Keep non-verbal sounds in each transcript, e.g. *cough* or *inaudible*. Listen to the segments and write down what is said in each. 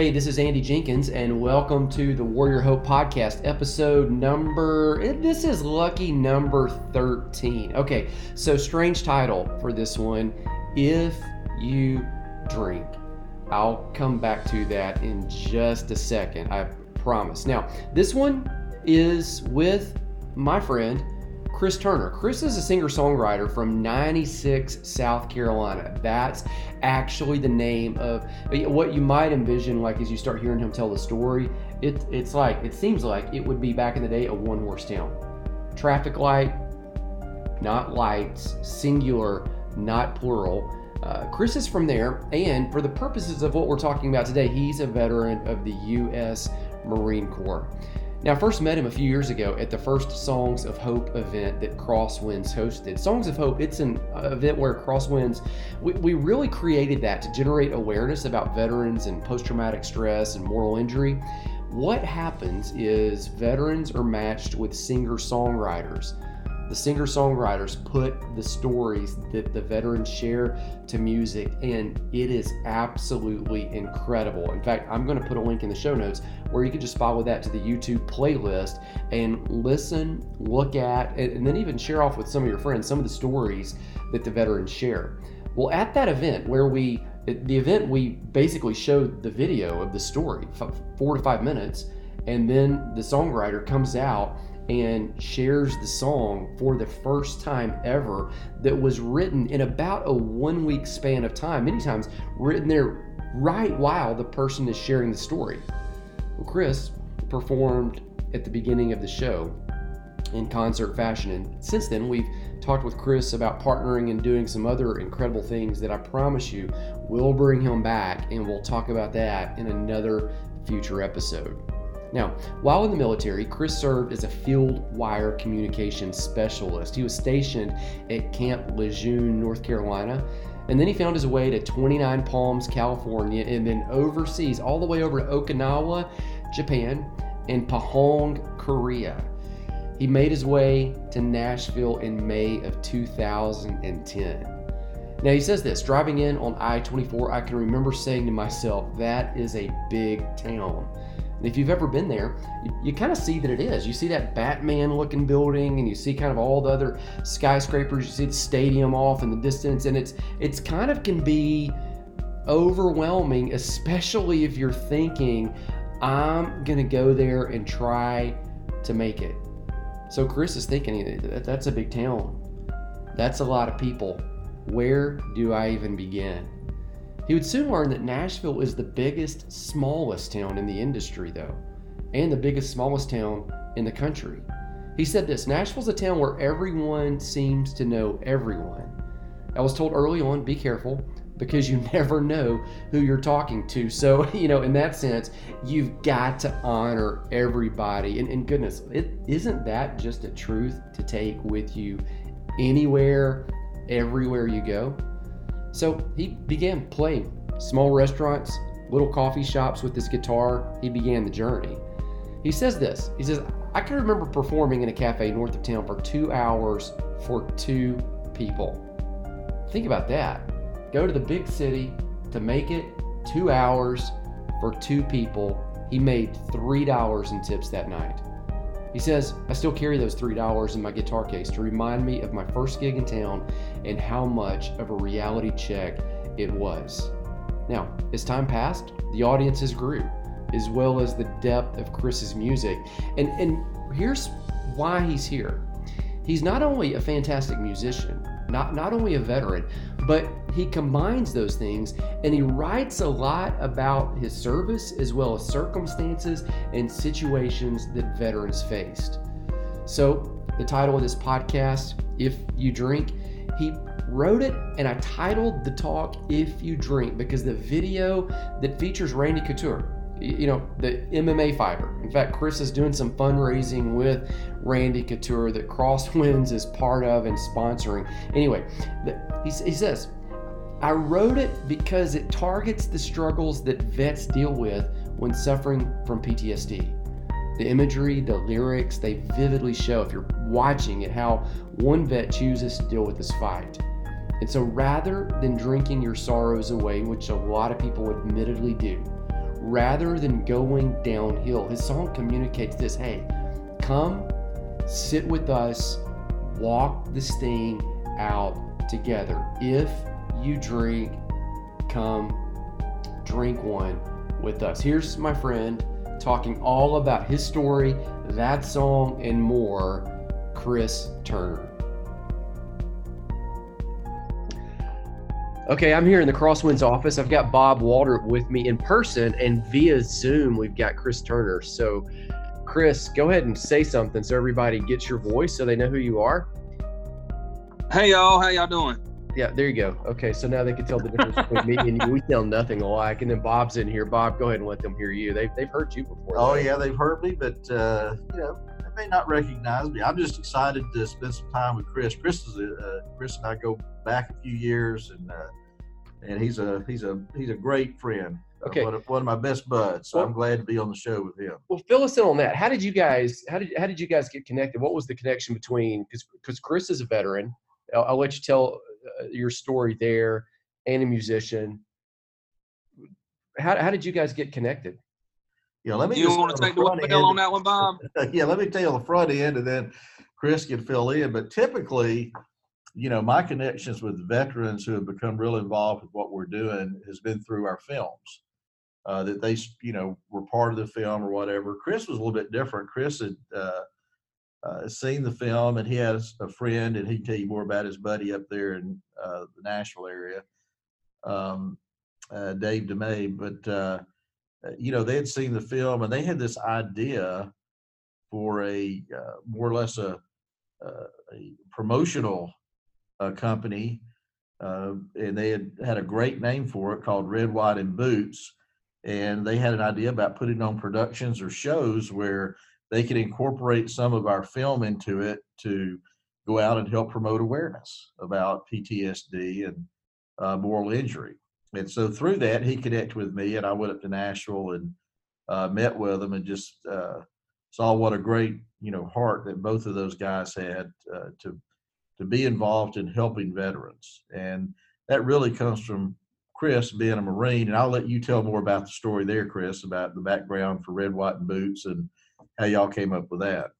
Hey, this is Andy Jenkins, and welcome to the Warrior Hope Podcast, episode number. Eh, this is lucky number 13. Okay, so strange title for this one If You Drink. I'll come back to that in just a second, I promise. Now, this one is with my friend Chris Turner. Chris is a singer songwriter from 96 South Carolina. That's actually the name of what you might envision, like as you start hearing him tell the story. It, it's like, it seems like it would be back in the day a one horse town. Traffic light, not lights, singular, not plural. Uh, Chris is from there, and for the purposes of what we're talking about today, he's a veteran of the U.S. Marine Corps. Now, I first met him a few years ago at the first Songs of Hope event that Crosswinds hosted. Songs of Hope, it's an uh, event where Crosswinds, we, we really created that to generate awareness about veterans and post traumatic stress and moral injury. What happens is veterans are matched with singer songwriters the singer songwriters put the stories that the veterans share to music, and it is absolutely incredible. In fact, I'm going to put a link in the show notes where you can just follow that to the YouTube playlist and listen, look at, and then even share off with some of your friends some of the stories that the veterans share. Well, at that event where we, the event, we basically showed the video of the story, four to five minutes, and then the songwriter comes out and shares the song for the first time ever that was written in about a one week span of time, many times written there right while the person is sharing the story. Well, Chris performed at the beginning of the show in concert fashion, and since then we've talked with Chris about partnering and doing some other incredible things that I promise you will bring him back, and we'll talk about that in another future episode. Now, while in the military, Chris served as a field wire communications specialist. He was stationed at Camp Lejeune, North Carolina, and then he found his way to 29 Palms, California, and then overseas, all the way over to Okinawa, Japan, and Pohang, Korea. He made his way to Nashville in May of 2010. Now he says this driving in on I 24, I can remember saying to myself, that is a big town. If you've ever been there, you, you kind of see that it is. You see that Batman looking building and you see kind of all the other skyscrapers, you see the stadium off in the distance, and it's it's kind of can be overwhelming, especially if you're thinking, I'm gonna go there and try to make it. So Chris is thinking that's a big town. That's a lot of people. Where do I even begin? He would soon learn that Nashville is the biggest, smallest town in the industry, though, and the biggest, smallest town in the country. He said this Nashville's a town where everyone seems to know everyone. I was told early on, be careful because you *laughs* never know who you're talking to. So, *laughs* you know, in that sense, you've got to honor everybody. And, and goodness, it isn't that just a truth to take with you anywhere, everywhere you go? So he began playing small restaurants, little coffee shops with his guitar. He began the journey. He says this He says, I can remember performing in a cafe north of town for two hours for two people. Think about that. Go to the big city to make it two hours for two people. He made $3 in tips that night. He says, I still carry those $3 in my guitar case to remind me of my first gig in town and how much of a reality check it was. Now, as time passed, the audiences grew, as well as the depth of Chris's music. And, and here's why he's here. He's not only a fantastic musician, not, not only a veteran, but he combines those things and he writes a lot about his service as well as circumstances and situations that veterans faced. So, the title of this podcast, If You Drink, he wrote it and I titled the talk If You Drink because the video that features Randy Couture you know, the MMA fighter. In fact, Chris is doing some fundraising with Randy Couture that *laughs* Crosswinds is part of and sponsoring. Anyway, he, he says, I wrote it because it targets the struggles that vets deal with when suffering from PTSD. The imagery, the lyrics, they vividly show, if you're watching it, how one vet chooses to deal with this fight. And so rather than drinking your sorrows away, which a lot of people admittedly do, rather than going downhill. His song communicates this hey, come sit with us, walk this thing out together. If you drink, come drink one with us. Here's my friend talking all about his story, that song, and more, Chris Turner. Okay, I'm here in the Crosswinds office. I've got Bob Walter with me in person, and via Zoom, we've got Chris Turner. So, Chris, go ahead and say something so everybody gets your voice so they know who you are. Hey, y'all. How y'all doing? Yeah, there you go. Okay, so now they can tell the difference between me and you. We sound nothing alike. And then Bob's in here. Bob, go ahead and let them hear you. They've, they've heard you before. Oh, yeah, they've heard me, but, uh, you know, they may not recognize me. I'm just excited to spend some time with Chris. Chris is a, uh, Chris and I go back a few years, and uh, and he's a he's a he's a great friend. Okay. One of, one of my best buds. So Well- I'm glad to be on the show with him. Well, fill us in on that. How did you guys? How did how did you guys get connected? What was the connection between? Because because Chris is a veteran. I'll, I'll let you tell your story there, and a musician. How how did you guys get connected? Yeah, let me You just want to tell take the front wheel end- on that one, Bob? *laughs* yeah, let me tell the front end and then Chris can fill in. But typically, you know, my connections with veterans who have become real involved with what we're doing has been through our films. Uh, that they, you know, were part of the film or whatever. Chris was a little bit different. Chris had uh, uh, seen the film and he has a friend, and he'd tell you more about his buddy up there in uh, the Nashville area, um, uh, Dave DeMay. But uh, uh, you know, they had seen the film and they had this idea for a uh, more or less a, a promotional company, and they had had a great name for it called Red, White, and Boots. And they had an idea about putting on productions or shows where they could incorporate some of our film into it to go out and help promote awareness about PTSD and uh, moral injury. And so through that, he connected with me, and I went up to Nashville and uh, met with him, and just uh, saw what a great you know heart that both of those guys had uh, to to be involved in helping veterans, and that really comes from Chris being a Marine. And I'll let you tell more about the story there, Chris, about the background for Red, White, and Boots, and how y'all came up with that.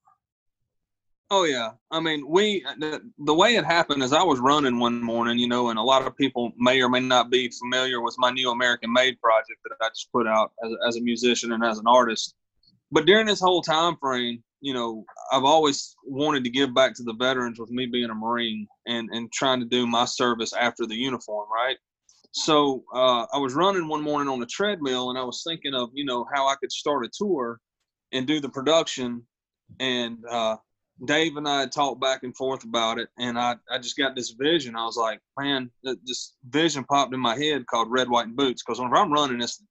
Oh yeah. I mean, we the, the way it happened is I was running one morning, you know, and a lot of people may or may not be familiar with my new American Made project that I just put out as, as a musician and as an artist. But during this whole time frame, you know, I've always wanted to give back to the veterans with me being a Marine and and trying to do my service after the uniform, right? So uh, I was running one morning on the treadmill, and I was thinking of you know how I could start a tour and do the production and uh, Dave and I had talked back and forth about it, and I, I just got this vision. I was like, man, this vision popped in my head called Red, White, and Boots. Because whenever I'm running, it's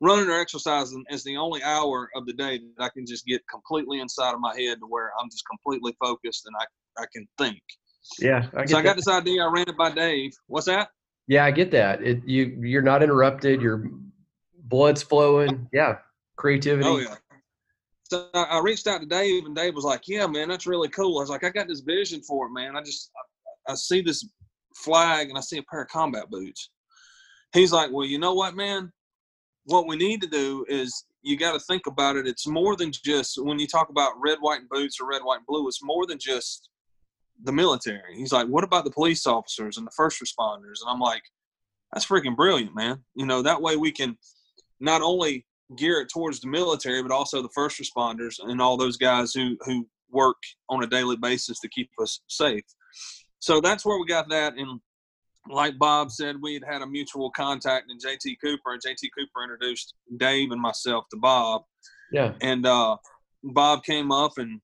running or exercising is the only hour of the day that I can just get completely inside of my head to where I'm just completely focused and I, I can think. Yeah, I get So I got that. this idea. I ran it by Dave. What's that? Yeah, I get that. It you you're not interrupted. Your blood's flowing. Yeah, creativity. Oh yeah. So I reached out to Dave, and Dave was like, "Yeah, man, that's really cool." I was like, "I got this vision for it, man. I just I, I see this flag and I see a pair of combat boots." He's like, "Well, you know what, man? What we need to do is you got to think about it. It's more than just when you talk about red, white, and boots or red, white, and blue. It's more than just the military." He's like, "What about the police officers and the first responders?" And I'm like, "That's freaking brilliant, man. You know that way we can." Not only gear it towards the military, but also the first responders and all those guys who who work on a daily basis to keep us safe. So that's where we got that. And like Bob said, we had had a mutual contact in JT Cooper, and JT Cooper introduced Dave and myself to Bob. Yeah. And uh, Bob came up and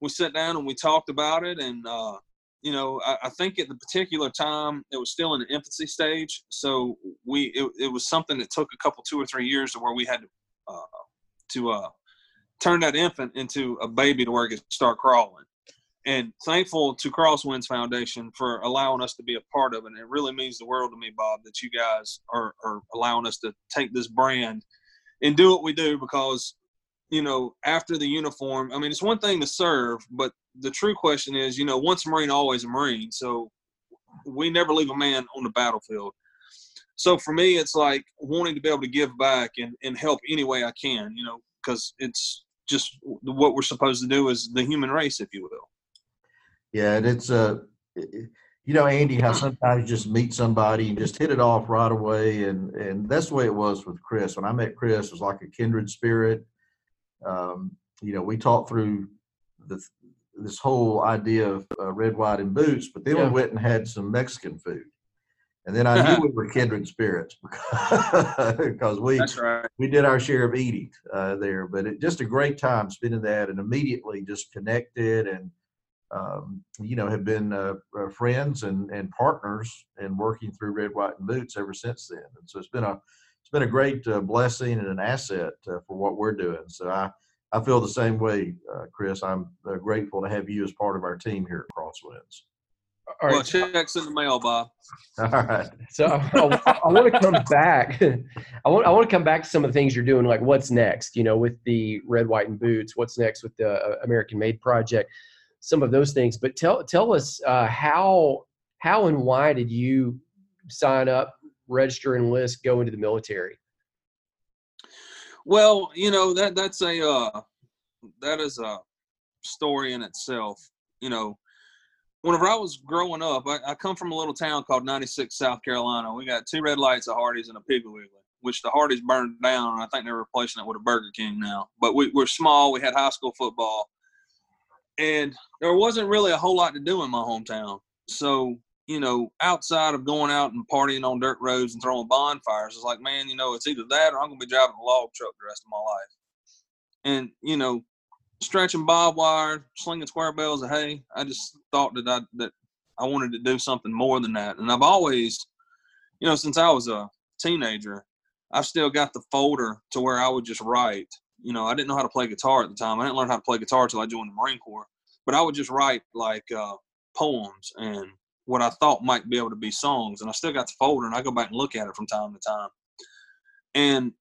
we sat down and we talked about it. And uh, you know, I, I think at the particular time it was still in the infancy stage, so we it, it was something that took a couple two or three years to where we had to uh, to uh, turn that infant into a baby to where it could start crawling. And thankful to Crosswinds Foundation for allowing us to be a part of it. And it really means the world to me, Bob, that you guys are, are allowing us to take this brand and do what we do because, you know, after the uniform, I mean, it's one thing to serve, but the true question is, you know, once a Marine, always a Marine. So we never leave a man on the battlefield. So for me, it's like wanting to be able to give back and, and help any way I can, you know, because it's just what we're supposed to do as the human race, if you will. Yeah, and it's uh, you know, Andy, how sometimes you just meet somebody and just hit it off right away, and and that's the way it was with Chris. When I met Chris, it was like a kindred spirit. Um, you know, we talked through the this whole idea of uh, red, white, and boots, but then yeah. we went and had some Mexican food. And then I knew *laughs* we were kindred spirits because *laughs* we right. we did our share of eating uh, there. But it, just a great time spending that, and immediately just connected, and um, you know have been uh, uh, friends and and partners and working through Red, White, and Boots ever since then. And so it's been a it's been a great uh, blessing and an asset uh, for what we're doing. So I I feel the same way, uh, Chris. I'm grateful to have you as part of our team here at Crosswinds. All right. Well, checks in the mail, Bob. All right. So I, I want to come back. *laughs* I want I want to come back to some of the things you're doing, like what's next. You know, with the red, white, and boots. What's next with the uh, American Made project? Some of those things. But tell tell us uh, how how and why did you sign up, register, enlist, go into the military? Well, you know that that's a uh, that is a story in itself. You know, whenever I was growing up, I, I, come from a little town called 96, South Carolina. We got two red lights at Hardee's and a Piggly Wiggly, which the Hardee's burned down. And I think they're replacing it with a Burger King now. But we, we're small. We had high school football. And there wasn't really a whole lot to do in my hometown. So, you know, outside of going out and partying on dirt roads and throwing bonfires, it's like, man, you know, it's either that or I'm going to be driving a log truck the rest of my life. And, you know, stretching barbed wire, slinging square bales of hay. I just thought that I that I wanted to do something more than that. And I've always, you know, since I was a teenager, I've still got the folder to where I would just write. You know, I didn't know how to play guitar at the time. I didn't learn how to play guitar until I joined the Marine Corps. But I would just write like uh, poems and what I thought might be able to be songs. And I still got the folder, and I go back and look at it from time to time. And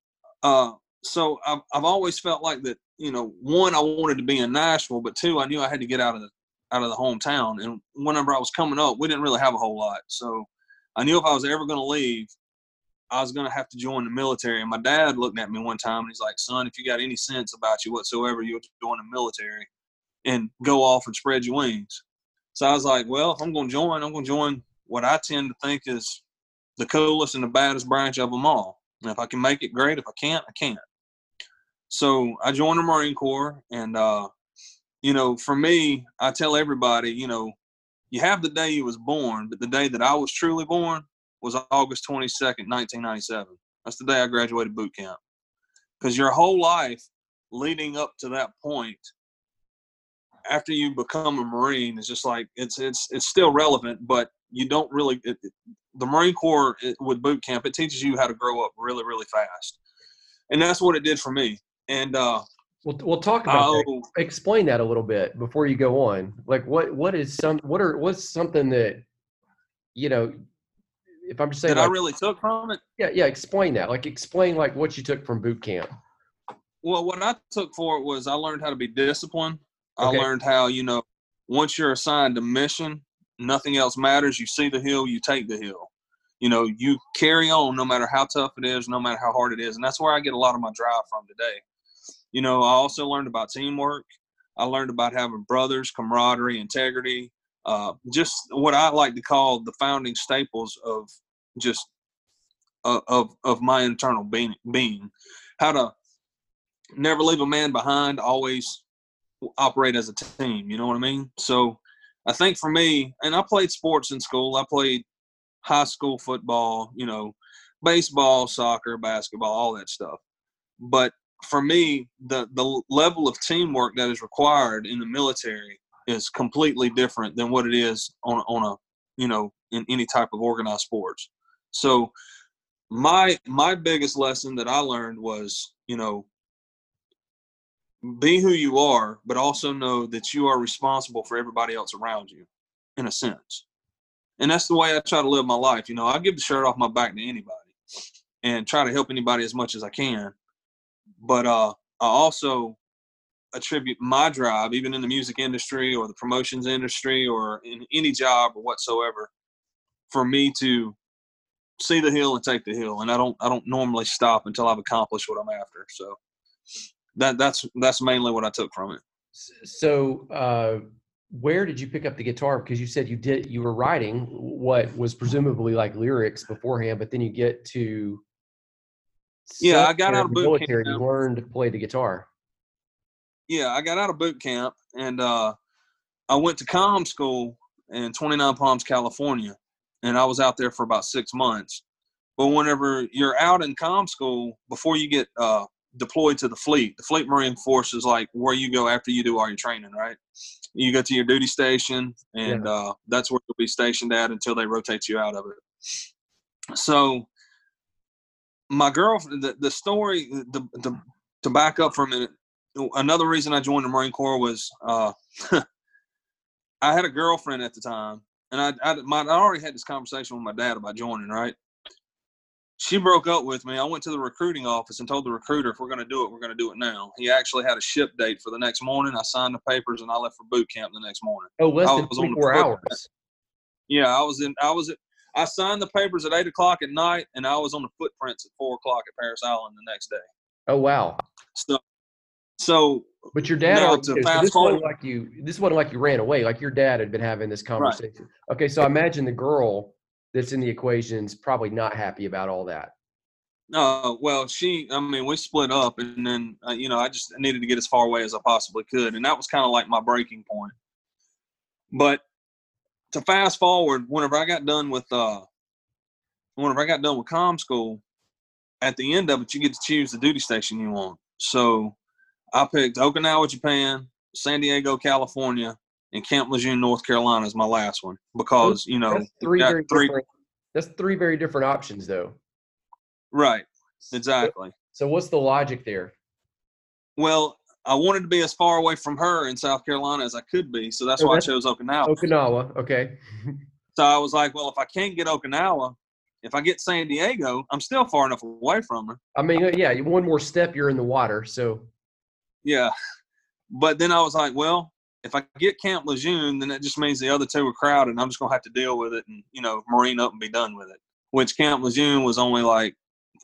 uh, so I've, I've always felt like that you know, one, I wanted to be in Nashville, but two, I knew I had to get out of the out of the hometown. And whenever I was coming up, we didn't really have a whole lot. So I knew if I was ever going to leave, I was going to have to join the military. And my dad looked at me one time and he's like, "Son, if you got any sense about you whatsoever, you'll join the military and go off and spread your wings." So I was like, "Well, if I'm going to join, I'm going to join what I tend to think is the coolest and the baddest branch of them all. And if I can make it, great. If I can't, I can't." So I joined the Marine Corps, and uh, you know, for me, I tell everybody, you know, you have the day you was born, but the day that I was truly born was August twenty second, nineteen ninety seven. That's the day I graduated boot camp. Because your whole life leading up to that point, after you become a Marine, is just like it's it's it's still relevant, but you don't really. It, the Marine Corps it, with boot camp, it teaches you how to grow up really, really fast, and that's what it did for me and uh, we'll we'll talk about that. Oh. Explain that a little bit before you go on. Like what what is some what are what's something that you know if I'm just saying that like, I really took from it. Yeah, yeah. Explain that. Like explain like what you took from boot camp. Well, what I took for it was I learned how to be disciplined. Okay. I learned how you know once you're assigned a mission, nothing else matters. You see the hill, you take the hill you know, you carry on no matter how tough it is, no matter how hard it is. And that's where I get a lot of my drive from today. You know, I also learned about teamwork. I learned about having brothers, camaraderie, integrity, uh, just what I like to call the founding staples of just uh, of of my internal being, being. How to never leave a man behind, always operate as a team. You know what I mean? So I think for me, and I played sports in school. I played high school football, you know, baseball, soccer, basketball, all that stuff. But for me, the the level of teamwork that is required in the military is completely different than what it is on on a you know in any type of organized sports. So my my biggest lesson that I learned was you know be who you are, but also know that you are responsible for everybody else around you, in a sense and that's the way I try to live my life. You know, I give the shirt off my back to anybody and try to help anybody as much as I can. But uh, I also attribute my drive, even in the music industry or the promotions industry or in any job or whatsoever, for me to see the hill and take the hill, and I don't I don't normally stop until I've accomplished what I'm after. So that that's that's mainly what I took from it. So, uh, where did you pick up the guitar? Because you said you did you were writing what was presumably like lyrics beforehand, but then you get to yeah, I got out of boot military. camp. You learned to play the guitar. Yeah, I got out of boot camp and uh, I went to comm school in 29 Palms, California, and I was out there for about six months. But whenever you're out in comm school, before you get uh, deployed to the fleet, the Fleet Marine Force is like where you go after you do all your training, right? You go to your duty station, and Yeah. uh, that's where you'll be stationed at until they rotate you out of it. So, my girlfriend, the, the story, the, the, to back up for a minute, another reason I joined the Marine Corps was uh, *laughs* I had a girlfriend at the time, and I, I, my, I already had this conversation with my dad about joining, right? She broke up with me. I went to the recruiting office and told the recruiter, if we're going to do it, we're going to do it now. He actually had a ship date for the next morning. I signed the papers and I left for boot camp the next morning. Oh, less I than was on the 24 hours. Yeah, I was in. I was. At, I signed the papers at eight o'clock at night, and I was on the footprints at four o'clock at Parris Island the next day. Oh, wow. So, so But your dad, Now, okay, so this wasn't like you. This wasn't like you ran away. Like your dad had been having this conversation. Okay, so I imagine the girl that's in the equation's probably not happy about all that. Uh, well, she, I mean, we split up and then, uh, you know, I just needed to get as far away as I possibly could. And that was kind of like my breaking point. But to fast forward, whenever I got done with, uh, whenever I got done with com school, at the end of it, you get to choose the duty station you want. So I picked Okinawa, Japan, San Diego, California, and Camp Lejeune, North Carolina is my last one because, you know, That's three very three- different. That's three very different options, though. right, exactly. So what's the logic there? Well, I wanted to be as far away from her in South Carolina as I could be, so that's Oh, why I chose Okinawa. Okinawa. Okay. So I was like, well, if I can't get Okinawa, if I get San Diego, I'm still far enough away from her. I mean, yeah, one more step, you're in the water. So Yeah. But then I was like, well, if I get Camp Lejeune, then that just means the other two are crowded, and I'm just gonna have to deal with it and you know marine up and be done with it. Which Camp Lejeune was only like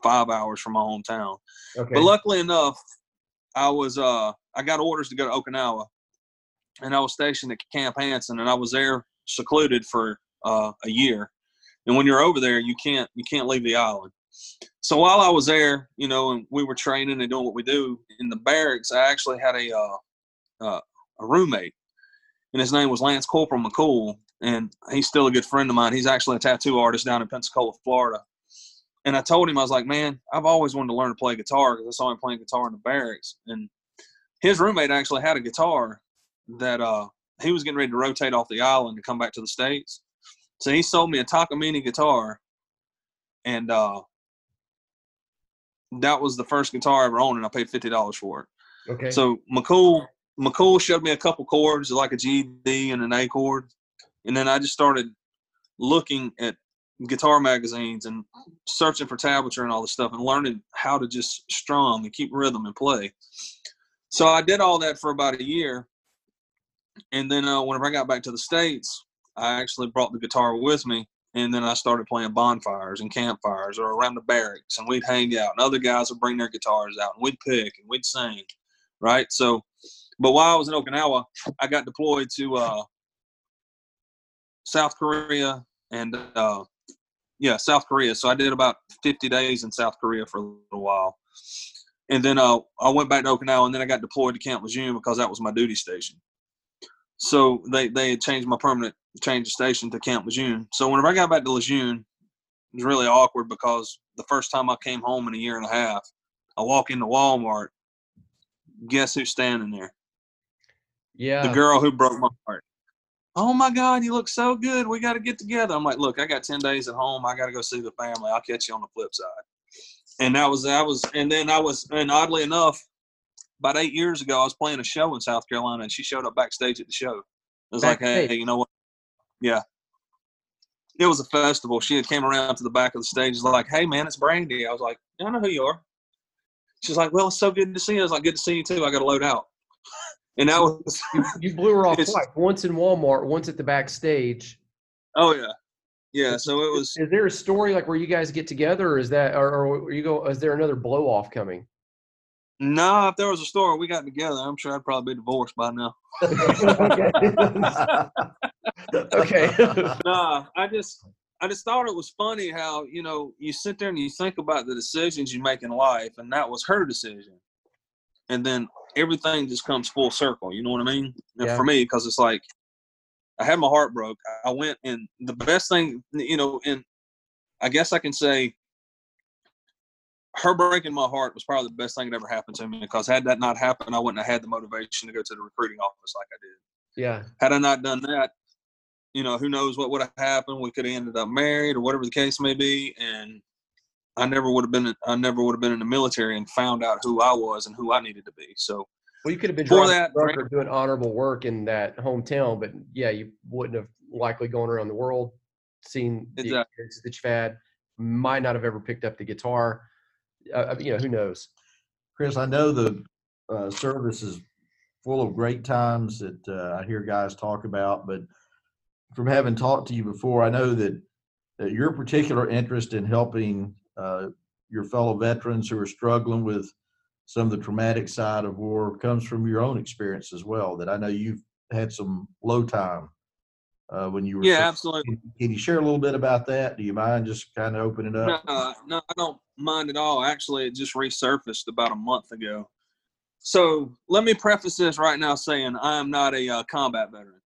five hours from my hometown. okay. But luckily enough, I was uh I got orders to go to Okinawa, and I was stationed at Camp Hansen, and I was there secluded for uh, a year. And when you're over there, you can't you can't leave the island. So while I was there, you know, and we were training and doing what we do in the barracks, I actually had a uh, uh, a roommate, and his name was Lance Corporal McCool, and he's still a good friend of mine. He's actually a tattoo artist down in Pensacola, Florida. And I told him, I was like, man, I've always wanted to learn to play guitar because I saw him playing guitar in the barracks. And his roommate actually had a guitar that uh, he was getting ready to rotate off the island to come back to the States. So he sold me a Takamine guitar. And uh, that was the first guitar I ever owned, and I paid $50 for it. okay. So McCool McCool showed me a couple chords, like a G, D, and an A chord, and then I just started looking at guitar magazines and searching for tablature and all this stuff, and learning how to just strum and keep rhythm and play. So I did all that for about a year, and then uh, whenever I got back to the states, I actually brought the guitar with me, and then I started playing bonfires and campfires or around the barracks, and we'd hang out, and other guys would bring their guitars out, and we'd pick and we'd sing, right? So, but while I was in Okinawa, I got deployed to uh, South Korea and uh, yeah, South Korea. So I did about 50 days in South Korea for a little while, and then uh, I went back to Okinawa, and then I got deployed to Camp Lejeune because that was my duty station. So they they had changed my permanent change of station to Camp Lejeune. So whenever I got back to Lejeune, it was really awkward because the first time I came home in a year and a half, I walk into Walmart. Guess who's standing there? yeah. The girl who broke my heart. Oh my God, you look so good. We got to get together. I'm like, look, I got 10 days at home. I got to go see the family. I'll catch you on the flip side. And that was, that was, and then I was, and oddly enough, about eight years ago, I was playing a show in South Carolina and she showed up backstage at the show. It was like, Backstage? hey, you know what? Yeah. It was a festival. She had came around to the back of the stage. Was like, hey man, it's Brandy. I was like, I know who you are. She's like, well, it's so good to see you. I was like, good to see you too. I got to load out. And that was, you, you blew her *laughs* off twice. Once in Walmart, once at the backstage. oh yeah. yeah. So it was. Is there a story like where you guys get together, or is that, or, or you go? Is there another blow off coming? No, if there was a story we got together, I'm sure I'd probably be divorced by now. *laughs* okay. *laughs* okay. nah, I just I just thought it was funny how you know you sit there and you think about the decisions you make in life, and that was her decision, and then everything just comes full circle. You know what I mean? And Yeah. for me, because it's like I had my heart broke. I went and the best thing, you know, and I guess I can say her breaking my heart was probably the best thing that ever happened to me because had that not happened, I wouldn't have had the motivation to go to the recruiting office like I did yeah. had I not done that, you know, who knows what would have happened? We could have ended up married or whatever the case may be, and I never would have been. I never would have been in the military and found out who I was and who I needed to be. So Well, you could have been For driving that, a truck or doing honorable work in that hometown, but yeah, you wouldn't have likely gone around the world, seen the Exactly. experiences that you've had. Might not have ever picked up the guitar. Uh, you know, who knows? Chris, I know the uh, service is full of great times that uh, I hear guys talk about, but from having talked to you before, I know that, that your particular interest in helping uh, your fellow veterans who are struggling with some of the traumatic side of war comes from your own experience as well. That I know you've had some low time uh, when you were. yeah, absolutely. Can, can you share a little bit about that? Do you mind just kind of opening up? No, no, I don't mind at all. Actually, it just resurfaced about a month ago. So let me preface this right now saying I am not a uh, combat veteran.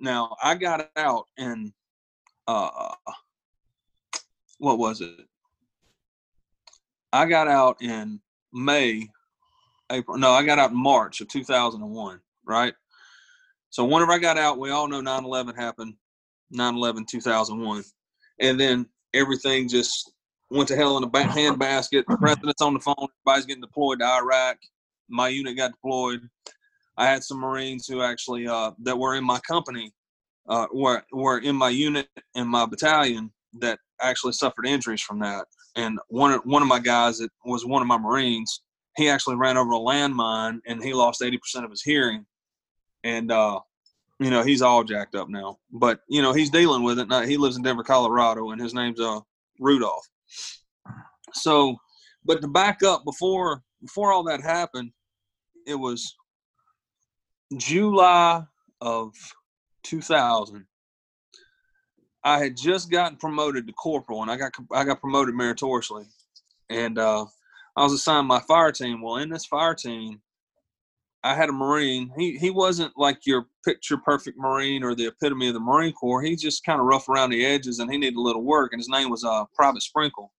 Now I got out in uh, what was it? I got out in May, April. No, I got out in March of 2001. Right. So whenever I got out, we all know 9/11 happened. 9/11 2001, and then everything just went to hell in a ba- handbasket. The president's on the phone. Everybody's getting deployed to Iraq. My unit got deployed. I had some Marines who actually uh, that were in my company, uh, were were in my unit and my battalion that actually suffered injuries from that. And one one of my guys that was one of my Marines, he actually ran over a landmine and he lost eighty percent of his hearing. And uh, you know he's all jacked up now, but you know he's dealing with it. Now, he lives in Denver, Colorado, and his name's uh Rudolph. So, but to back up before before all that happened, it was July of 2000. I had just gotten promoted to corporal, and I got I got promoted meritoriously, and uh, I was assigned my fire team. Well, in this fire team, I had a Marine. He he wasn't like your picture perfect Marine or the epitome of the Marine Corps. He just kind of rough around the edges, and he needed a little work. And his name was uh, Private Sprinkle.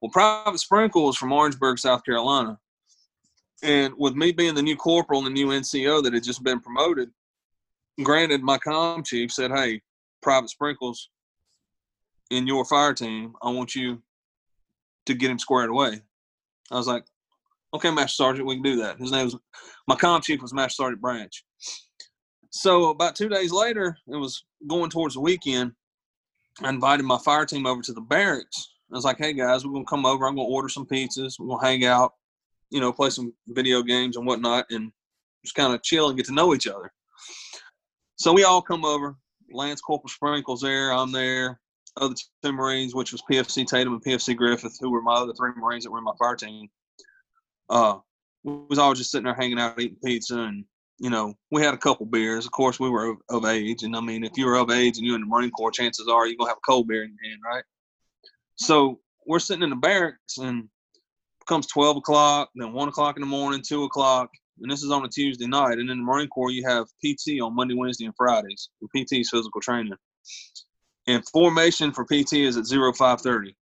Well, Private Sprinkle was from Orangeburg, South Carolina, and with me being the new corporal and the new NCO that had just been promoted, granted, my com chief said, "Hey, Private Sprinkles, in your fire team, I want you to get him squared away." I was like, "Okay, Master Sergeant, we can do that." His name was my com chief was Master Sergeant Branch. So about two days later, it was going towards the weekend. I invited my fire team over to the barracks. I was like, "Hey guys, we're gonna come over. I'm gonna order some pizzas. We're gonna hang out, you know, play some video games and whatnot, and just kind of chill and get to know each other." So we all come over. Lance Corporal Sprinkles there. I'm there. Other two Marines, which was PFC Tatum and PFC Griffith, who were my other three Marines that were in my fire team. Uh, we was all just sitting there hanging out, eating pizza, and you know, we had a couple beers. Of course, we were of, of age, and I mean, if you were of age and you're in the Marine Corps, chances are you're gonna have a cold beer in your hand, right? So we're sitting in the barracks, and it comes twelve o'clock, then one o'clock in the morning, two o'clock, and this is on a Tuesday night. And in the Marine Corps, you have PT on Monday, Wednesday, and Fridays. And PT is physical training, and formation for PT is at zero five thirty.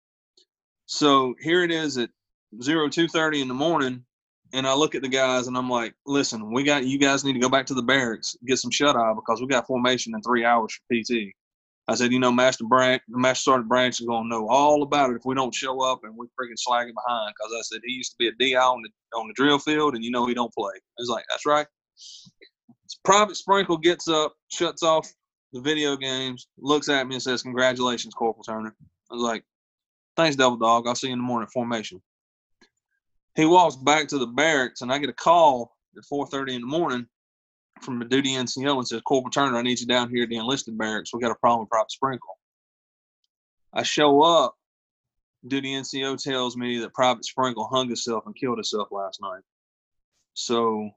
So here it is at zero two thirty in the morning, and I look at the guys and I'm like, listen, we got you guys need to go back to the barracks, get some shut eye because we got formation in three hours for PT. I said, you know, Master Branch, Master Sergeant Branch is gonna know all about it if we don't show up and we freaking slag him behind. Because I said he used to be a DI on the on the drill field, and you know he don't play. I was like, that's right. Private Sprinkle gets up, shuts off the video games, looks at me and says, "Congratulations, Corporal Turner." I was like, "Thanks, Devil Dog. I'll see you in the morning formation." he walks back to the barracks and I get a call at 4:30 in the morning from the duty NCO and says, Corporal Turner, I need you down here at the enlisted barracks. We got a problem with Private Sprinkle. I show up. Duty NCO tells me that Private Sprinkle hung himself and killed himself last night. So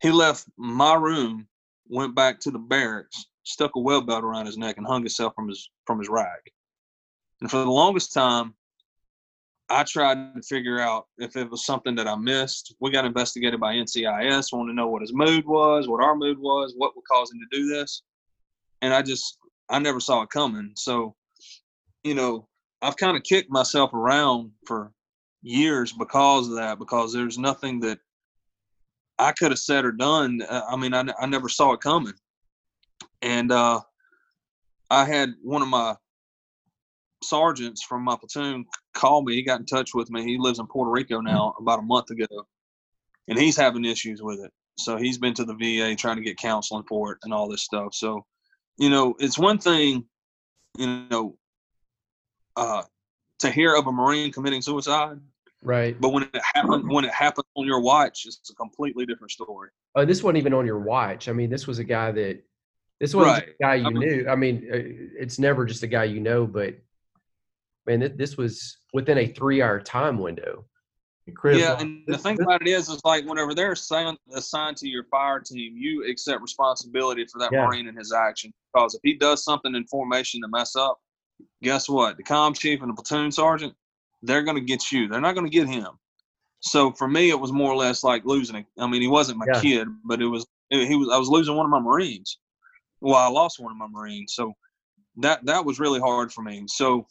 he left my room, went back to the barracks, stuck a well belt around his neck, and hung himself from his from his rag. And for the longest time, I tried to figure out if it was something that I missed. We got investigated by NCIS, wanted to know what his mood was, what our mood was, what would cause him to do this. And I just, I never saw it coming. So, you know, I've kind of kicked myself around for years because of that, because there's nothing that I could have said or done. Uh, I mean, I, I never saw it coming. And uh, I had one of my sergeants from my platoon called me. He got in touch with me. He lives in Puerto Rico now about a month ago, and he's having issues with it. So he's been to the VA trying to get counseling for it and all this stuff. So, you know, it's one thing, you know, uh, to hear of a Marine committing suicide. Right. But when it happened, when it happened on your watch, it's a completely different story. Oh, this wasn't even on your watch. I mean, this was a guy that this wasn't Right. a guy you I mean- knew. I mean, uh, it's never just a guy you know, but man, th- this was within a three-hour time window. And Chris, yeah, and the thing about it is, is like whenever they're assigned, assigned to your fire team, you accept responsibility for that Yeah. Marine and his action. Because if he does something in formation to mess up, guess what? The com chief and the platoon sergeant, they're going to get you. They're not going to get him. So for me, it was more or less like losing. it. I mean, he wasn't my Yeah. kid, but it was he was. I was losing one of my Marines. Well, I lost one of my Marines, so that that was really hard for me. So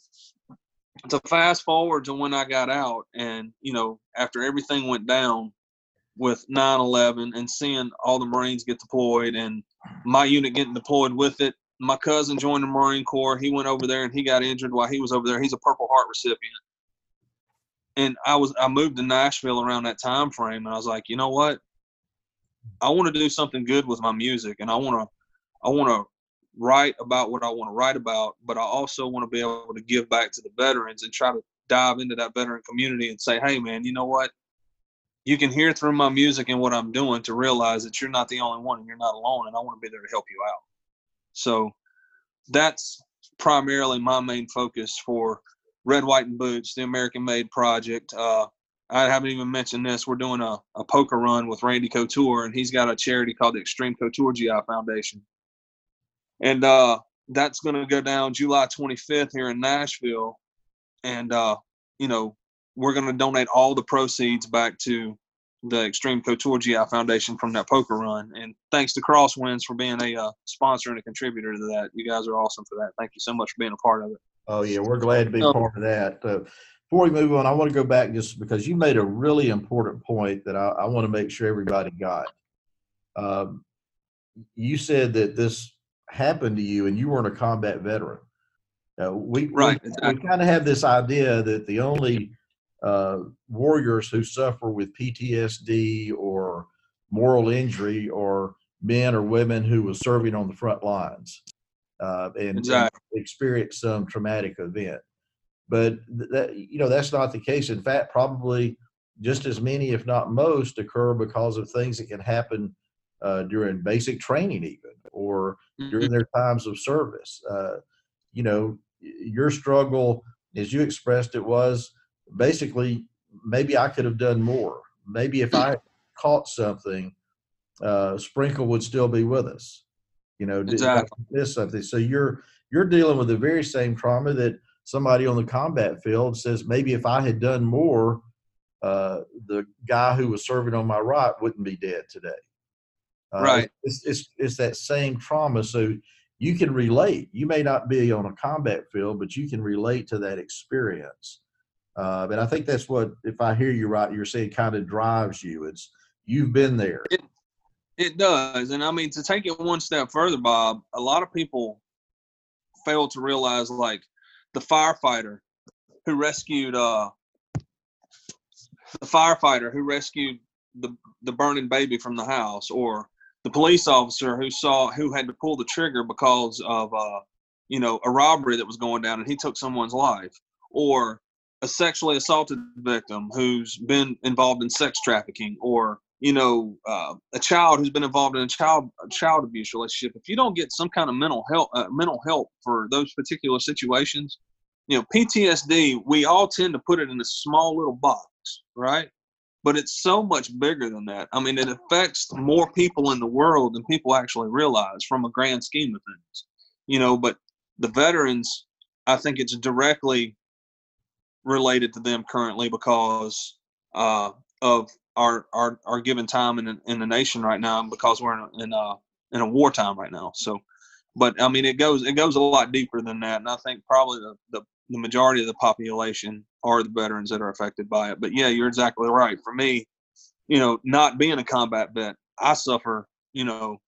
to fast forward to when I got out, and you know, after everything went down with 9/11, and seeing all the Marines get deployed, and my unit getting deployed with it. My cousin joined the Marine Corps. He went over there and he got injured while he was over there. He's a Purple Heart recipient. And I was I moved to Nashville around that time frame, and I was like, you know what? I want to do something good with my music, and I want to I want to write about what I want to write about, but I also want to be able to give back to the veterans and try to dive into that veteran community and say, hey, man, you know what? You can hear through my music and what I'm doing to realize that you're not the only one and you're not alone, and I want to be there to help you out. So that's primarily my main focus for Red, White, and Boots, the American Made project. Uh, I haven't even mentioned this. We're doing a, a poker run with Randy Couture, and he's got a charity called the Extreme Couture GI Foundation. And uh, that's going to go down July 25th here in Nashville. And, uh, you know, we're going to donate all the proceeds back to the Extreme Couture GI Foundation from that poker run. And thanks to Crosswinds for being a uh, sponsor and a contributor to that. You guys are awesome for that. Thank you so much for being a part of it. Oh yeah, we're glad to be Oh. part of that. Uh, before we move on, I want to go back just because you made a really important point that I, I want to make sure everybody got. Um, you said that this happened to you, and you weren't a combat veteran. Uh, we Right, we, exactly. kind of have this idea that the only uh, warriors who suffer with PTSD or moral injury are men or women who was serving on the front lines uh, and, and Exactly. experience some traumatic event. But that you know that's not the case. In fact, probably just as many, if not most, occur because of things that can happen uh, during basic training, even or during their times of service. Uh, you know, your struggle, as you expressed it, was basically maybe I could have done more. Maybe if I *clears throat* caught something, uh, Sprinkle would still be with us. You know, Exactly. missed something. So you're you're dealing with the very same trauma that somebody on the combat field says maybe if I had done more, uh, the guy who was serving on my right wouldn't be dead today. Uh, Right. It's, it's it's that same trauma. So you can relate. You may not be on a combat field, but you can relate to that experience. Uh, and I think that's what, if I hear you right, you're saying kind of drives you. It's you've been there. It does. And I mean, to take it one step further, Bob, a lot of people fail to realize like the firefighter who rescued uh the firefighter who rescued the the burning baby from the house or the police officer who saw who had to pull the trigger because of uh you know a robbery that was going down and he took someone's life or a sexually assaulted victim who's been involved in sex trafficking or you know uh, a child who's been involved in a child a child abuse relationship if you don't get some kind of mental help uh, mental help for those particular situations you know, PTSD, we all tend to put it in a small little box, right? But it's so much bigger than that. I mean, it affects more people in the world than people actually realize from a grand scheme of things, you know. But the veterans, I think it's directly related to them currently because uh, of our, our our given time in in the nation right now, because we're in a, in a in a wartime right now. So, but I mean, it goes it goes a lot deeper than that, and I think probably the, the the majority of the population are the veterans that are affected by it. But yeah, you're exactly right. For me, you know, not being a combat vet, I suffer, you know,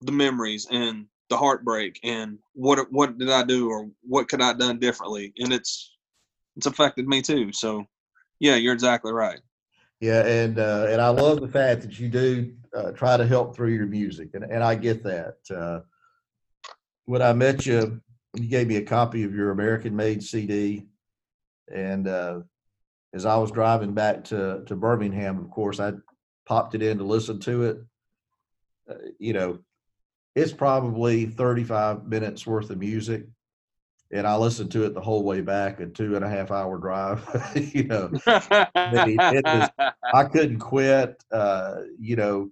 the memories and the heartbreak and what what did I do or what could I have done differently, and it's it's affected me too. So yeah, you're exactly right. Yeah, and uh, and I love the fact that you do uh, try to help through your music, and and I get that. Uh, when I met you, you gave me a copy of your American Made CD, and uh, as I was driving back to to Birmingham, of course, I popped it in to listen to it. Uh, you know, it's probably 35 minutes worth of music, and I listened to it the whole way back, a two and a half hour drive. *laughs* you know, was, I couldn't quit. Uh, you know,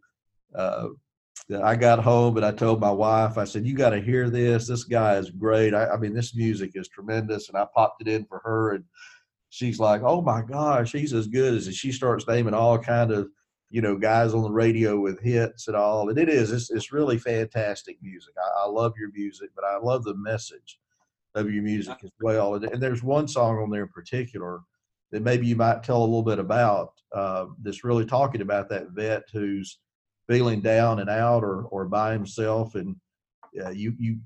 uh, I got home and I told my wife, I said, "You got to hear this. This guy is great. I, I, mean, this music is tremendous." And I popped it in for her, and she's like, "Oh my gosh, he's as good as." And she starts naming all kind of, you know, guys on the radio with hits and all. And it is, it's, it's really fantastic music. I, I love your music, but I love the message of your music as well. And, and, there's one song on there in particular that maybe you might tell a little bit about uh, that's really talking about that vet who's feeling down and out or or by himself, and uh, you you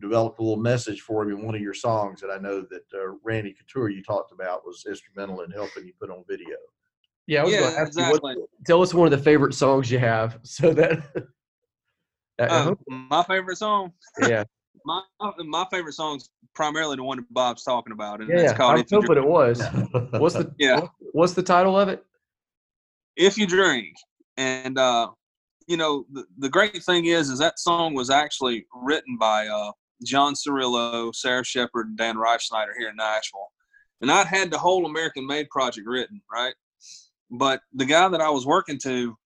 developed a little message for him in one of your songs that I know that uh, Randy Couture you talked about was instrumental in helping you put on video. Yeah, I was yeah, going to ask exactly. you what, tell us one of the favorite songs you have, *laughs* so that. uh, my favorite song. Yeah. *laughs* my my favorite song's primarily the one that Bob's talking about, and yeah, it's called. I was hoping it was. what's the *laughs* yeah? What's the title of it? If you drink, and uh, you know, the, the great thing is, is that song was actually written by uh, John Cirillo, Sarah Shepard, and Dan Reifsnyder here in Nashville. And I'd had the whole American Made project written, right? But the guy that I was working to,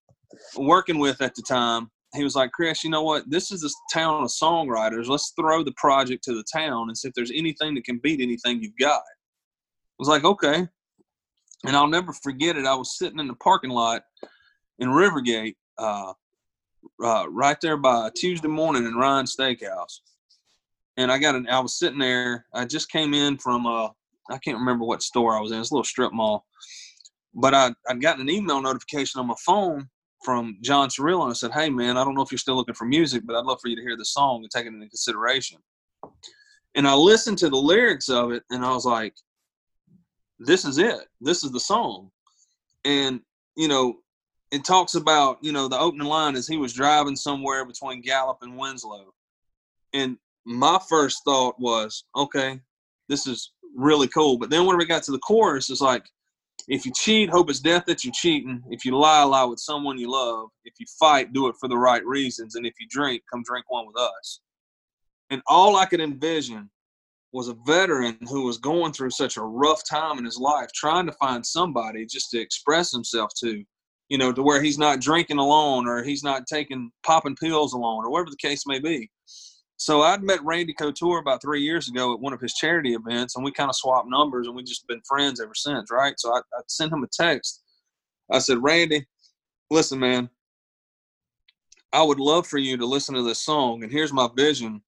working with at the time, he was like, Chris, you know what? This is a town of songwriters. Let's throw the project to the town and see if there's anything that can beat anything you've got. I was like, okay. And I'll never forget it. I was sitting in the parking lot in Rivergate, uh, uh, right there by Tuesday morning in Ryan Steakhouse. And I got an, I was sitting there. I just came in from, uh, I can't remember what store I was in. It's a little strip mall. But I, I'd gotten an email notification on my phone from John Cirillo and I said, Hey, man, I don't know if you're still looking for music, but I'd love for you to hear the song and take it into consideration. And I listened to the lyrics of it and I was like, This is it. This is the song. And, you know, it talks about you know the opening line is he was driving somewhere between Gallup and Winslow, and my first thought was, okay, this is really cool. But then when we got to the chorus, it's like, if you cheat, hope it's death that you're cheating. If you lie, lie with someone you love. If you fight, do it for the right reasons. And if you drink, come drink one with us. And all I could envision was a veteran who was going through such a rough time in his life, trying to find somebody just to express himself to you know, to where he's not drinking alone or he's not taking popping pills alone or whatever the case may be. So I'd met Randy Couture about three years ago at one of his charity events, and we kind of swapped numbers, and we've just been friends ever since, right? So I, I sent him a text. I said, Randy, listen, man, I would love for you to listen to this song, and here's my vision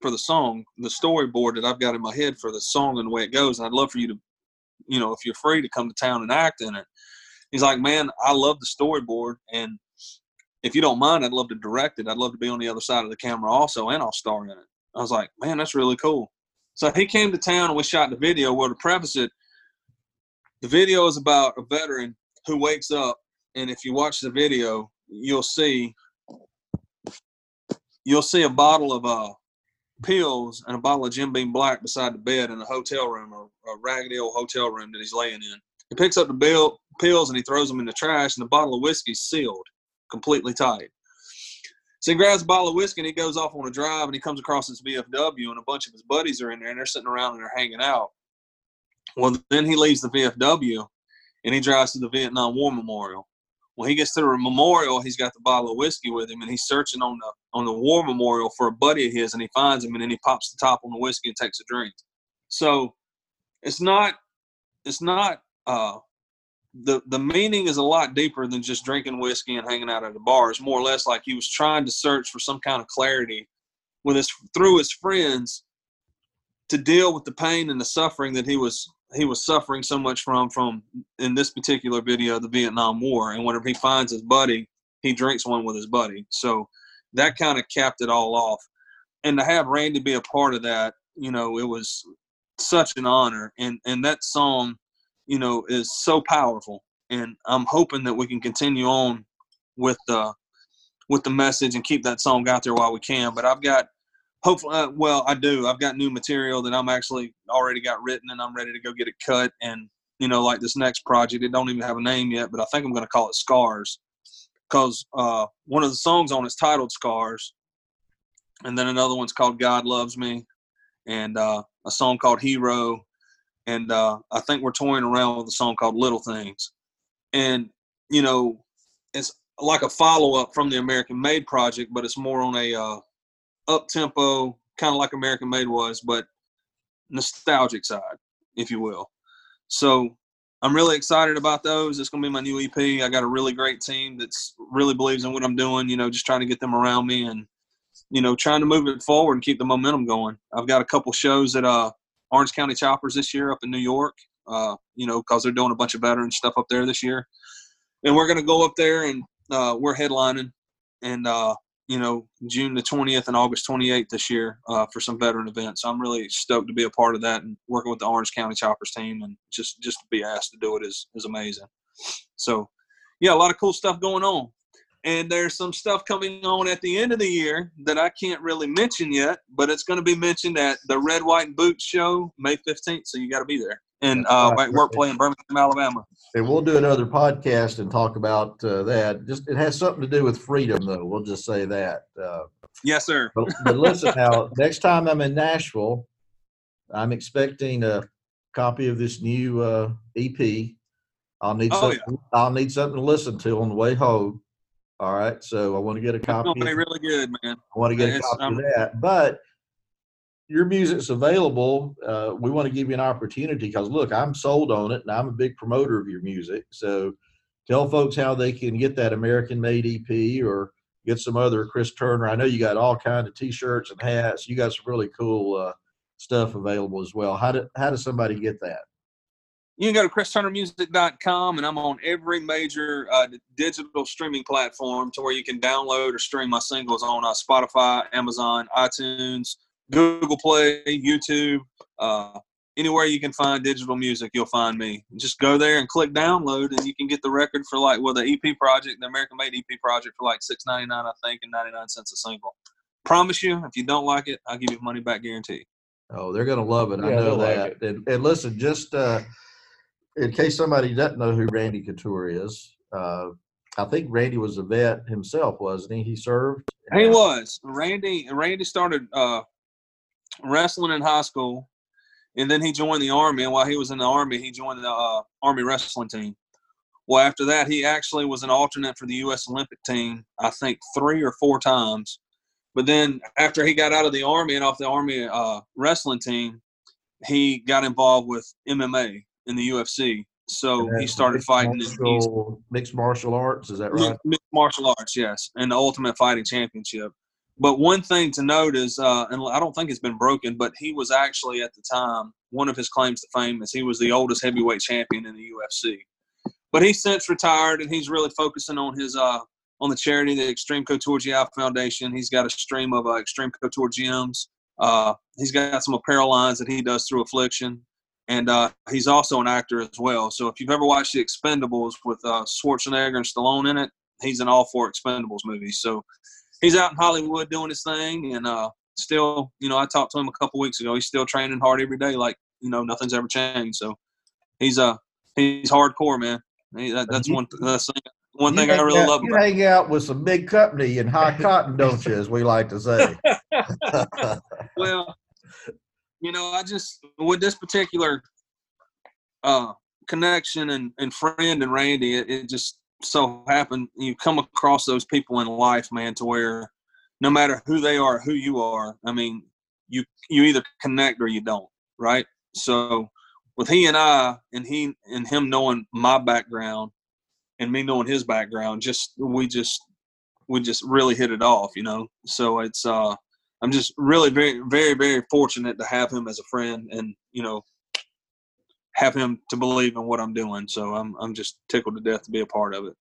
for the song, the storyboard that I've got in my head for the song and the way it goes. I'd love for you to, you know, if you're free to come to town and act in it he's like, man, I love the storyboard, and if you don't mind, I'd love to direct it. I'd love to be on the other side of the camera also, and I'll star in it. I was like, man, that's really cool. So he came to town and we shot the video. Well, to preface it, the video is about a veteran who wakes up, and if you watch the video, you'll see you'll see a bottle of uh, pills and a bottle of Jim Beam Black beside the bed in a hotel room or a raggedy old hotel room that he's laying in. He picks up the bill, pills and he throws them in the trash, and the bottle of whiskey's sealed, completely tight. So he grabs a bottle of whiskey and he goes off on a drive and he comes across this VFW and a bunch of his buddies are in there and they're sitting around and they're hanging out. Well, then he leaves the VFW and he drives to the Vietnam War Memorial. When he gets to the memorial, he's got the bottle of whiskey with him and he's searching on the on the war memorial for a buddy of his and he finds him and then he pops the top on the whiskey and takes a drink. So it's not it's not uh the the meaning is a lot deeper than just drinking whiskey and hanging out at a bar. It's more or less like he was trying to search for some kind of clarity with his through his friends to deal with the pain and the suffering that he was he was suffering so much from from in this particular video the Vietnam War. And whenever he finds his buddy, he drinks one with his buddy. So that kind of capped it all off. And to have Randy be a part of that, you know, it was such an honor. And and that song you know, is so powerful. And I'm hoping that we can continue on with the with the message and keep that song out there while we can. But I've got hopefully, uh, well, I do. I've got new material that I'm actually already got written, and I'm ready to go get it cut. And you know, like this next project, it don't even have a name yet, but I think I'm going to call it Scars, because uh, one of the songs on it's titled Scars, and then another one's called God Loves Me, and uh, a song called Hero, and uh, I think we're toying around with a song called Little Things, and you know, it's like a follow up from the American Made project, but it's more on a uh, up tempo, kind of like American Made was, but nostalgic side, if you will. So I'm really excited about those. It's going to be my new EP. I got a really great team that's really believes in what I'm doing. You know, just trying to get them around me and you know trying to move it forward and keep the momentum going. I've got a couple shows that uh Orange County Choppers this year up in New York. Uh, you know, because they're doing a bunch of veteran stuff up there this year, and we're going to go up there and uh, we're headlining, and uh, you know, June the 20th and August 28th this year uh, for some veteran events. I'm really stoked to be a part of that and working with the Orange County Choppers team, and just just to be asked to do it is is amazing. So, yeah, a lot of cool stuff going on and there's some stuff coming on at the end of the year that I can't really mention yet, but it's going to be mentioned at the Red, White, and Boots show May 15th. So you got to be there. And uh, right. Workplay in Birmingham, Alabama. And we'll do another podcast and talk about uh, that. Just it has something to do with freedom, though. We'll just say that. Uh, yes, sir. But, but listen, now next time I'm in Nashville, I'm expecting a copy of this new uh, EP. I'll need oh, something. Yeah. I'll need something to listen to on the way home. All right, so I want to get a copy. It's really good, man. I want to get a copy of that, but your music's available. Uh, we want to give you an opportunity because look, I'm sold on it, and I'm a big promoter of your music. So tell folks how they can get that American-made EP or get some other Chris Turner. I know you got all kinds of T-shirts and hats. You got some really cool uh, stuff available as well. How do how does somebody get that? You can go to christurnermusic.com and i'm on every major uh, digital streaming platform to where you can download or stream my singles on uh, spotify amazon itunes google play youtube uh, anywhere you can find digital music you'll find me. Just go there and click download and you can get the record for like well the ep project the american made ep project for like 6.99 i think and 99 cents a single. Promise you if you don't like it i'll give you money back guarantee. Oh they're gonna love it yeah, i know that. like and, and listen just uh in case somebody doesn't know who Randy Couture is, uh, I think Randy was a vet himself, wasn't he? He served. He was. Randy. Randy started uh, wrestling in high school, and then he joined the army. And while he was in the army, he joined the uh, army wrestling team. Well, after that, he actually was an alternate for the U.S. Olympic team. I think three or four times. But then after he got out of the army and off the army uh, wrestling team, he got involved with MMA in the UFC. So he started fighting martial, mixed martial arts. Is that right? Mixed martial arts, yes, and the Ultimate Fighting Championship. But one thing to note is, uh, and I don't think it's been broken, but he was actually at the time one of his claims to fame is he was the oldest heavyweight champion in the UFC. But he's since retired, and he's really focusing on his uh, on the charity, the Extreme Couture GI Foundation. He's got a stream of uh, Extreme Couture gyms. Uh, he's got some apparel lines that he does through Affliction and uh, he's also an actor as well. So if you've ever watched The Expendables with uh, Schwarzenegger and Stallone in it, he's in all four Expendables movies. So he's out in Hollywood doing his thing, and uh, still, you know, I talked to him a couple weeks ago. He's still training hard every day, like you know, nothing's ever changed. So he's uh he's hardcore, man. He, that, that's one that's one thing I really out- love You about hang out with some big company and high cotton, don't you? As we like to say. *laughs* well, you know, I just with this particular uh connection and, and friend and Randy, it, it just so happened you come across those people in life, man, to where no matter who they are, who you are, I mean, you you either connect or you don't, right? So with he and I and he and him knowing my background and me knowing his background, just we just we just really hit it off, you know. So it's uh I'm just really very, very, very fortunate to have him as a friend and, you know, have him to believe in what I'm doing. So I'm, I'm just tickled to death to be a part of it.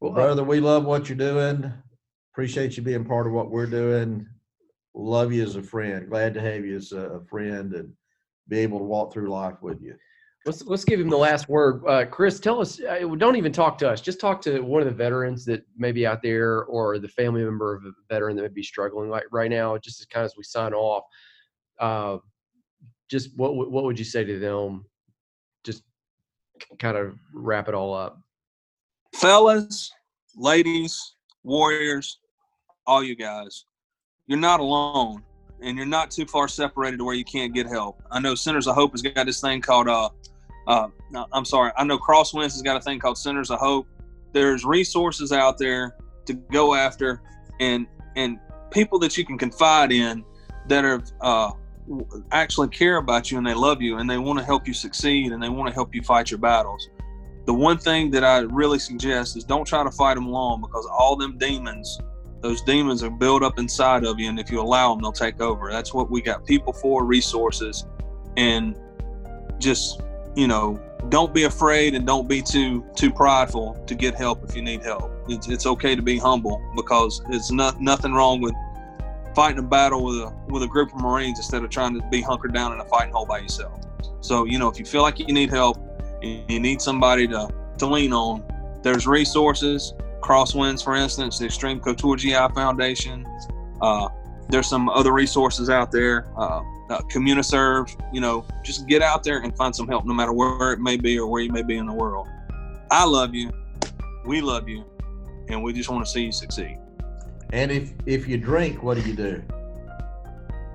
Well, Brother, we love what you're doing. Appreciate you being part of what we're doing. Love you as a friend. Glad to have you as a friend and be able to walk through life with you. Let's let's give him the last word. Uh, Chris, tell us. Uh, don't even talk to us. Just talk to one of the veterans that may be out there, or the family member of a veteran that may be struggling like right now. Just as kind of as we sign off, uh, just what what would you say to them? Just kind of wrap it all up. Fellas, ladies, warriors, all you guys, you're not alone and you're not too far separated to where you can't get help. I know Centers of Hope has got this thing called, uh, uh, I'm sorry, I know Crosswinds has got a thing called Centers of Hope. There's resources out there to go after and, and people that you can confide in that are, uh, actually care about you and they love you and they want to help you succeed and they want to help you fight your battles the one thing that I really suggest is don't try to fight them alone because all them demons, those demons are built up inside of you, and if you allow them, they'll take over. That's what we got people for, resources, and just you know, don't be afraid and don't be too too prideful to get help if you need help. It's, it's okay to be humble because it's not nothing wrong with fighting a battle with a with a group of Marines instead of trying to be hunkered down in a fighting hole by yourself. So you know, if you feel like you need help and you need somebody to, to lean on, there's resources. Crosswinds, for instance, the Extreme Couture GI Foundation. Uh, there's some other resources out there. Uh, uh, CommuniServe, you know, just get out there and find some help no matter where it may be or where you may be in the world. I love you. We love you. And we just want to see you succeed. And if if you drink, what do you do?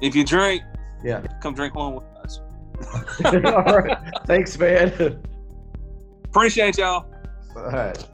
If you drink, Yeah. come drink one with us. *laughs* all right. Thanks, man. Appreciate y'all. All right.